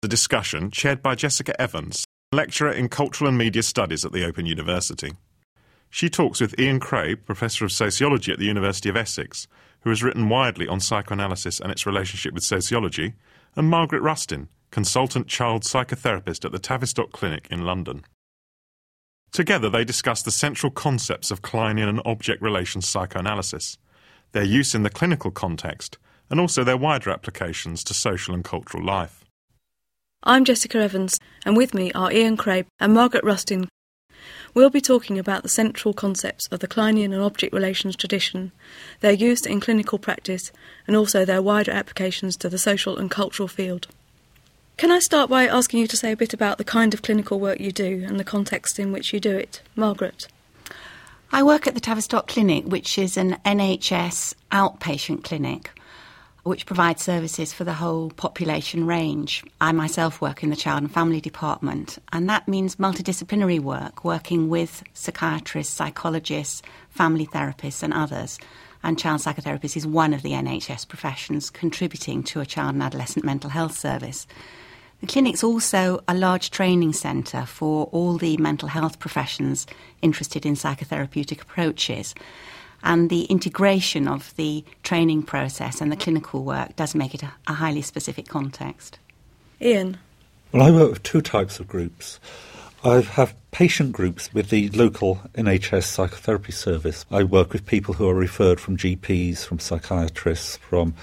The discussion chaired by Jessica Evans, lecturer in Cultural and Media Studies at the Open University. She talks with Ian Craib, Professor of Sociology at the University of Essex, who has written widely on psychoanalysis and its relationship with sociology, and Margaret Rustin, consultant child psychotherapist at the Tavistock Clinic in London. Together, they discuss the central concepts of Kleinian and object relations psychoanalysis, their use in the clinical context, and also their wider applications to social and cultural life. I'm Jessica Evans, and with me are Ian Craib and Margaret Rustin. We'll be talking about the central concepts of the Kleinian and object relations tradition, their use in clinical practice, and also their wider applications to the social and cultural field. Can I start by asking you to say a bit about the kind of clinical work you do and the context in which you do it? Margaret. I work at the Tavistock Clinic, which is an NHS outpatient clinic which provides services for the whole population range. I myself work in the Child and Family Department, and that means multidisciplinary work, working with psychiatrists, psychologists, family therapists, and others. And child psychotherapist is one of the NHS professions contributing to a child and adolescent mental health service. The clinic's also a large training centre for all the mental health professions interested in psychotherapeutic approaches. And the integration of the training process and the clinical work does make it a, a highly specific context. Ian. Well, I work with two types of groups. I have patient groups with the local NHS psychotherapy service. I work with people who are referred from GPs, from psychiatrists, from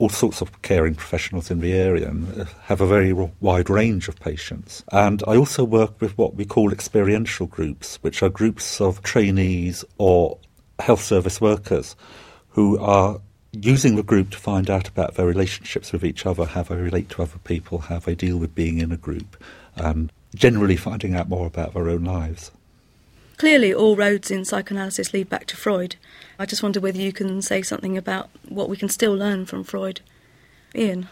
all sorts of caring professionals in the area and uh, have a very wide range of patients. And I also work with what we call experiential groups, which are groups of trainees or health service workers who are using the group to find out about their relationships with each other, how they relate to other people, how they deal with being in a group, and generally finding out more about their own lives. Clearly, all roads in psychoanalysis lead back to Freud. I just wonder whether you can say something about what we can still learn from Freud. Ian?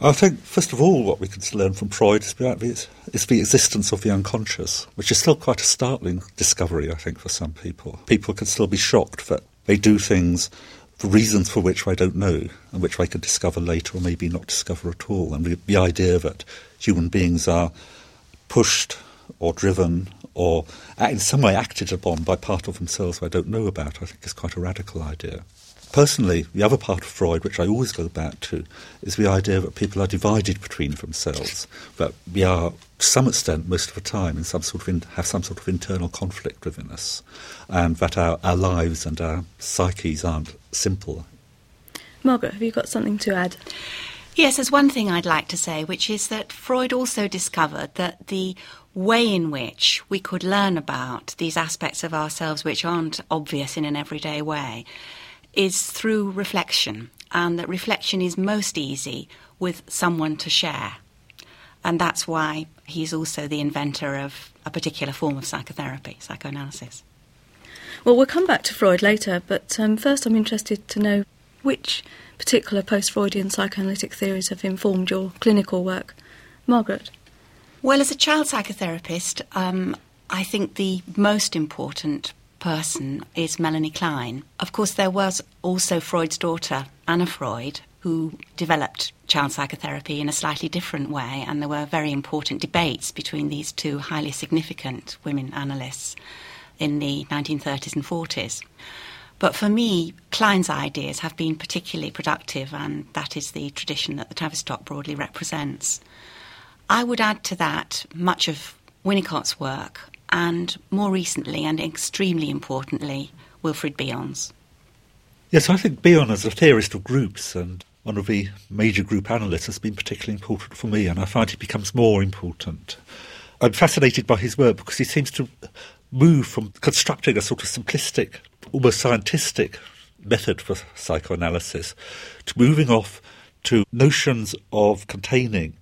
I think, first of all, what we can learn from Freud is the, is the existence of the unconscious, which is still quite a startling discovery, I think, for some people. People can still be shocked that they do things for reasons for which I don't know, and which I could discover later or maybe not discover at all. And the, the idea that human beings are pushed or driven or in some way acted upon by part of themselves I don't know about, I think is quite a radical idea. Personally, the other part of Freud, which I always go back to, is the idea that people are divided between themselves, that we are, to some extent, most of the time, in some sort of in, have some sort of internal conflict within us, and that our, our lives and our psyches aren't simple. Margaret, have you got something to add? Yes, there's one thing I'd like to say, which is that Freud also discovered that the way in which we could learn about these aspects of ourselves which aren't obvious in an everyday way is through reflection, and that reflection is most easy with someone to share. And that's why he's also the inventor of a particular form of psychotherapy, psychoanalysis. Well, we'll come back to Freud later, but um, first I'm interested to know which particular post Freudian psychoanalytic theories have informed your clinical work. Margaret? Well, as a child psychotherapist, um, I think the most important person is Melanie Klein. Of course, there was also Freud's daughter, Anna Freud, who developed child psychotherapy in a slightly different way, and there were very important debates between these two highly significant women analysts in the 1930s and 40s. But for me, Klein's ideas have been particularly productive, and that is the tradition that the Tavistock broadly represents. I would add to that much of Winnicott's work and more recently and extremely importantly, Wilfred Bion's. Yes, I think Bion as a theorist of groups and one of the major group analysts has been particularly important for me, and I find he becomes more important. I'm fascinated by his work because he seems to move from constructing a sort of simplistic, almost scientific method for psychoanalysis to moving off to notions of containing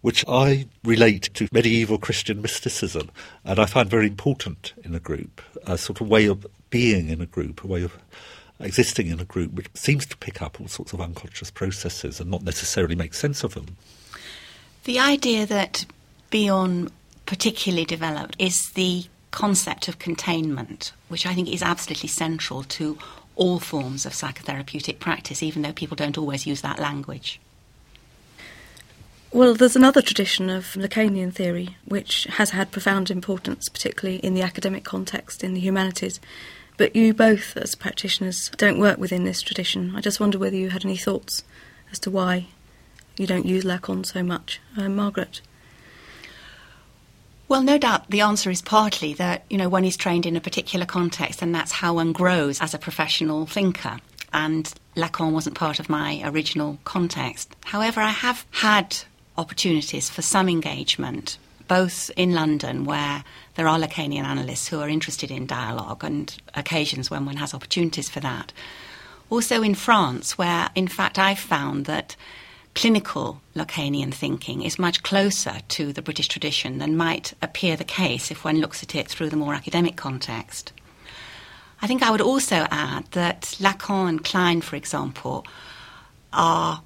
which I relate to medieval Christian mysticism and I find very important in a group, a sort of way of being in a group, a way of existing in a group which seems to pick up all sorts of unconscious processes and not necessarily make sense of them. The idea that Bion particularly developed is the concept of containment, which I think is absolutely central to all forms of psychotherapeutic practice, even though people don't always use that language. Well, there's another tradition of Lacanian theory which has had profound importance, particularly in the academic context in the humanities. But you both, as practitioners, don't work within this tradition. I just wonder whether you had any thoughts as to why you don't use Lacan so much. Uh, Margaret? Well, no doubt the answer is partly that, you know, one is trained in a particular context and that's how one grows as a professional thinker. And Lacan wasn't part of my original context. However, I have had opportunities for some engagement, both in London, where there are Lacanian analysts who are interested in dialogue, and occasions when one has opportunities for that. Also in France, where in fact I've found that clinical Lacanian thinking is much closer to the British tradition than might appear the case if one looks at it through the more academic context. I think I would also add that Lacan and Klein, for example, are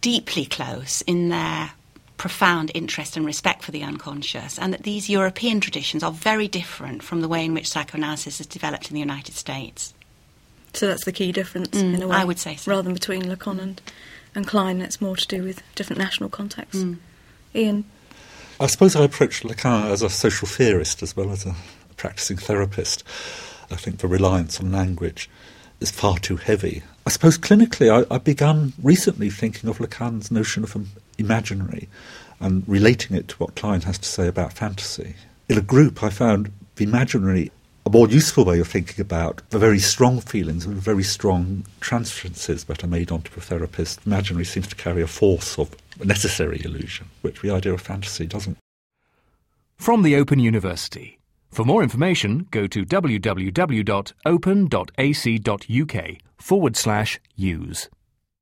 deeply close in their profound interest and respect for the unconscious, and that these European traditions are very different from the way in which psychoanalysis has developed in the United States. So that's the key difference, mm, in a way. I would say so. Rather than between Lacan and, and Klein, it's more to do with different national contexts. Mm. Ian? I suppose I approach Lacan as a social theorist as well as a practicing therapist. I think the reliance on language is far too heavy. I suppose clinically, I, have begun recently thinking of Lacan's notion of an imaginary and relating it to what Klein has to say about fantasy. In a group, I found the imaginary a more useful way of thinking about the very strong feelings and very strong transferences that are made onto the therapist. Imaginary seems to carry a force of necessary illusion, which the idea of fantasy doesn't. From the Open University. For more information, go to www.open.ac.uk forward slash use.